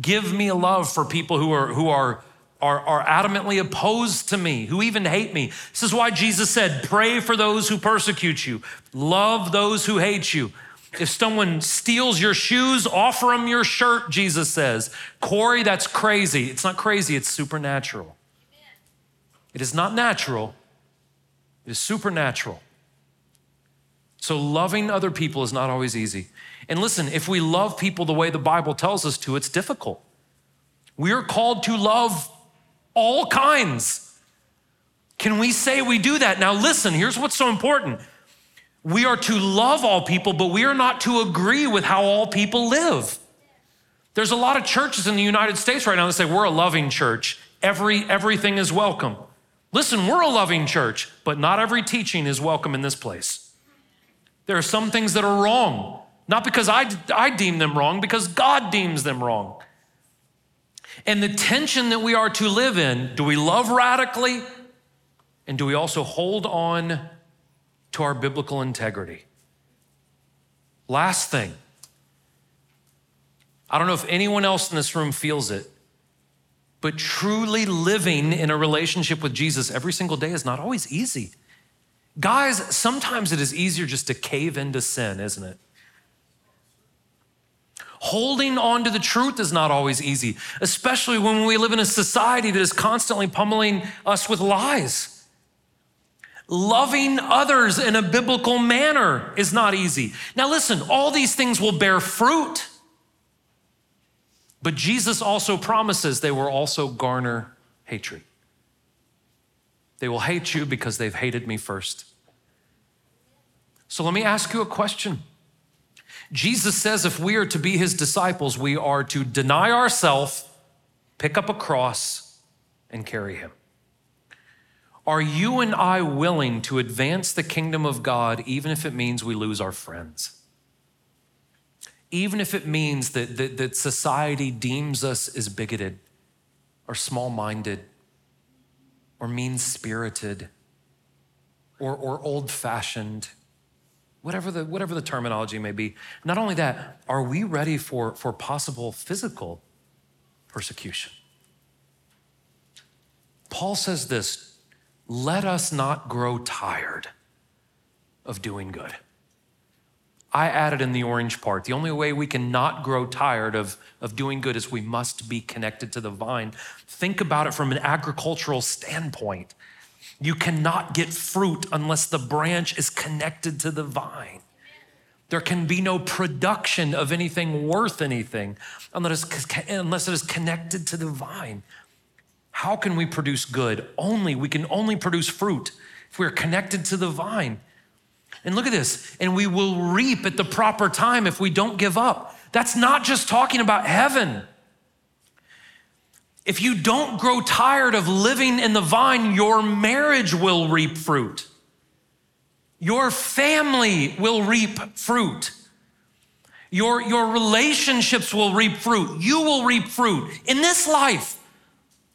Give me a love for people who are, who are, are, are adamantly opposed to me, who even hate me. This is why Jesus said, Pray for those who persecute you, love those who hate you. If someone steals your shoes, offer them your shirt, Jesus says. Corey, that's crazy. It's not crazy, it's supernatural. It is not natural, it is supernatural. So, loving other people is not always easy. And listen, if we love people the way the Bible tells us to, it's difficult. We are called to love all kinds. Can we say we do that? Now, listen, here's what's so important. We are to love all people, but we are not to agree with how all people live. There's a lot of churches in the United States right now that say we're a loving church. Every everything is welcome. Listen, we're a loving church, but not every teaching is welcome in this place. There are some things that are wrong. Not because I, I deem them wrong, because God deems them wrong. And the tension that we are to live in do we love radically? And do we also hold on to our biblical integrity? Last thing. I don't know if anyone else in this room feels it, but truly living in a relationship with Jesus every single day is not always easy. Guys, sometimes it is easier just to cave into sin, isn't it? Holding on to the truth is not always easy, especially when we live in a society that is constantly pummeling us with lies. Loving others in a biblical manner is not easy. Now, listen, all these things will bear fruit, but Jesus also promises they will also garner hatred. They will hate you because they've hated me first. So let me ask you a question. Jesus says if we are to be his disciples, we are to deny ourselves, pick up a cross, and carry him. Are you and I willing to advance the kingdom of God even if it means we lose our friends? Even if it means that, that, that society deems us as bigoted or small minded or mean spirited or, or old fashioned whatever the, whatever the terminology may be. Not only that, are we ready for, for possible physical persecution? Paul says this let us not grow tired of doing good. I added in the orange part. The only way we can not grow tired of, of doing good is we must be connected to the vine. Think about it from an agricultural standpoint. You cannot get fruit unless the branch is connected to the vine. There can be no production of anything worth anything unless, it is connected to the vine. How can we produce good? Only, we can only produce fruit if we're connected to the vine. And look at this, and we will reap at the proper time if we don't give up. That's not just talking about heaven. If you don't grow tired of living in the vine, your marriage will reap fruit. Your family will reap fruit. Your, your relationships will reap fruit. You will reap fruit in this life.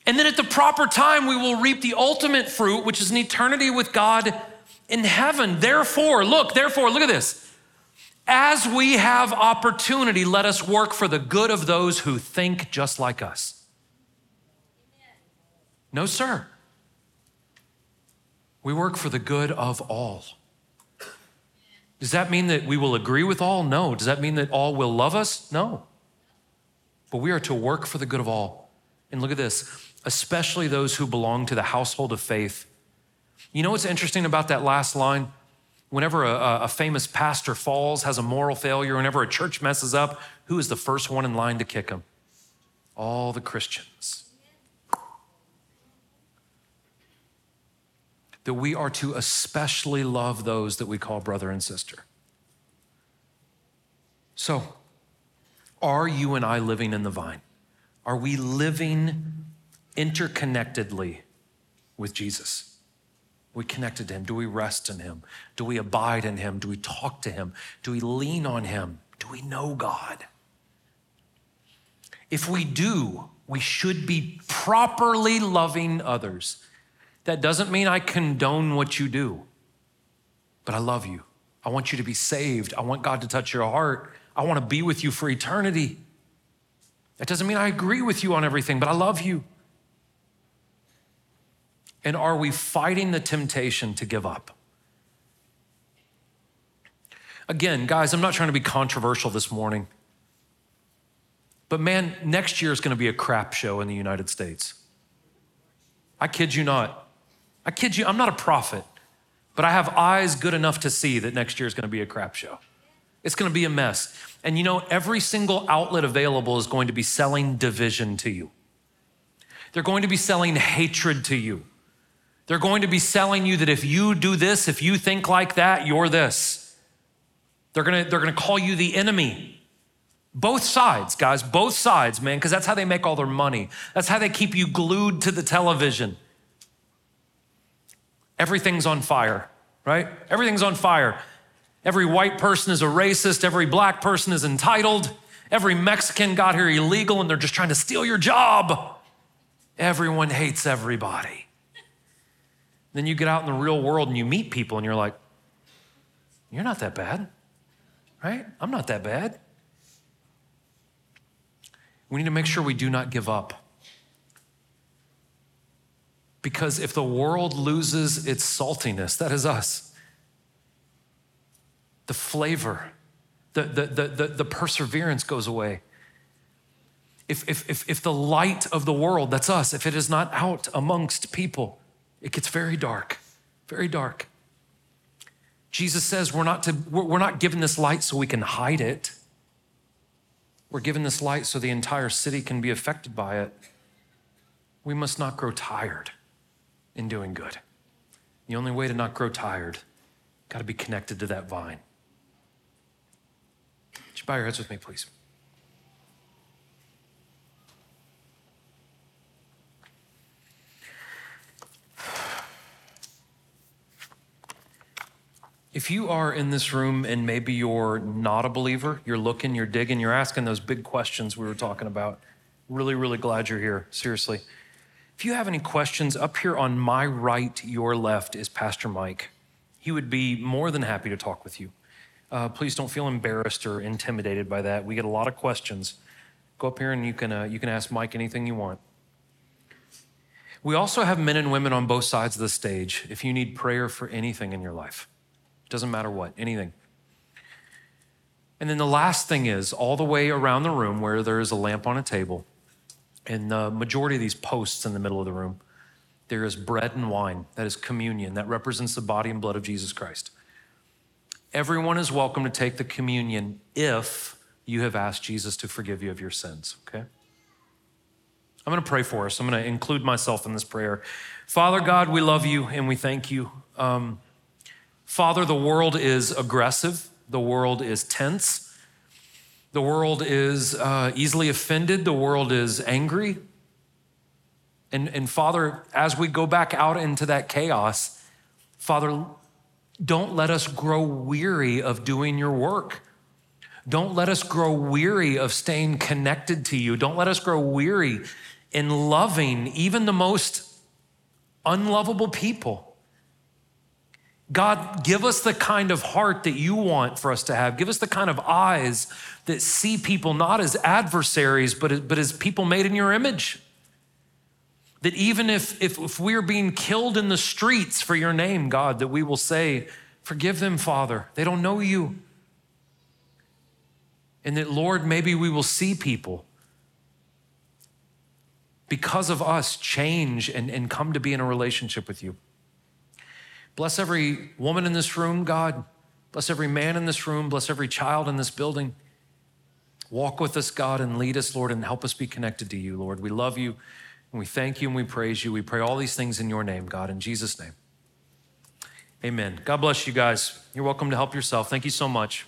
And then at the proper time, we will reap the ultimate fruit, which is an eternity with God in heaven. Therefore, look, therefore, look at this. As we have opportunity, let us work for the good of those who think just like us. No, sir. We work for the good of all. Does that mean that we will agree with all? No. Does that mean that all will love us? No. But we are to work for the good of all. And look at this, especially those who belong to the household of faith. You know what's interesting about that last line? Whenever a, a, famous pastor falls, has a moral failure, whenever a church messes up, who is the first one in line to kick him? All the Christians. That we are to especially love those that we call brother and sister. So, are you and I living in the vine? Are we living interconnectedly with Jesus? We connected to him? Do we rest in him? Do we abide in him? Do we talk to him? Do we lean on him? Do we know God? If we do, we should be properly loving others that doesn't mean I condone what you do, but I love you. I want you to be saved. I want God to touch your heart. I want to be with you for eternity. That doesn't mean I agree with you on everything, but I love you. And are we fighting the temptation to give up? Again, guys, I'm not trying to be controversial this morning, but man, next year is going to be a crap show in the United States. I kid you not. I kid you, I'm not a prophet, but I have eyes good enough to see that next year is going to be a crap show. It's going to be a mess. And you know, every single outlet available is going to be selling division to you. They're going to be selling hatred to you. They're going to be selling you that if you do this, if you think like that, you're this. They're going to, they're going to call you the enemy. Both sides, guys, both sides, man, because that's how they make all their money. That's how they keep you glued to the television. Everything's on fire, right? Everything's on fire. Every white person is a racist. Every black person is entitled. Every Mexican got here illegal and they're just trying to steal your job. Everyone hates everybody. Then you get out in the real world and you meet people and you're like, you're not that bad, right? I'm not that bad. We need to make sure we do not give up. Because if the world loses its saltiness, that is us, the flavor, the, the, the, the, the perseverance goes away. If, if, if, if the light of the world, that's us, if it is not out amongst people, it gets very dark, very dark. Jesus says we're not, to, we're not given this light so we can hide it. We're given this light so the entire city can be affected by it. We must not grow tired in doing good. The only way to not grow tired, got to be connected to that vine. Would you bow your heads with me, please? If you are in this room and maybe you're not a believer, you're looking, you're digging, you're asking those big questions we were talking about, really, really glad you're here. Seriously. If you have any questions, up here on my right, your left is Pastor Mike. He would be more than happy to talk with you. Uh, please don't feel embarrassed or intimidated by that. We get a lot of questions. Go up here and you can, uh, you can ask Mike anything you want. We also have men and women on both sides of the stage if you need prayer for anything in your life. Doesn't matter what, anything. And then the last thing is all the way around the room where there is a lamp on a table in the majority of these posts in the middle of the room, there is bread and wine. That is communion. That represents the body and blood of Jesus Christ. everyone is welcome to take the communion if you have asked Jesus to forgive you of your sins, okay? I'm gonna pray for us. I'm gonna include myself in this prayer. Father God, we love you and we thank you. Um, Father, the world is aggressive, the world is tense, the world is uh, easily offended, the world is angry. And, and Father, as we go back out into that chaos, Father, don't let us grow weary of doing your work. Don't let us grow weary of staying connected to you. Don't let us grow weary in loving even the most unlovable people. God, give us the kind of heart that you want for us to have. Give us the kind of eyes that see people not as adversaries, but, but as people made in your image. That even if, if, if we're being killed in the streets for your name, God, that we will say, Forgive them, Father. They don't know you. And that, Lord, maybe we will see people because of us change and, and come to be in a relationship with you. Bless every woman in this room, God. Bless every man in this room. Bless every child in this building. Walk with us, God, and lead us, Lord, and help us be connected to you, Lord. We love you, and we thank you, and we praise you. We pray all these things in your name, God, in Jesus' name. Amen. God bless you guys. You're welcome to help yourself. Thank you so much.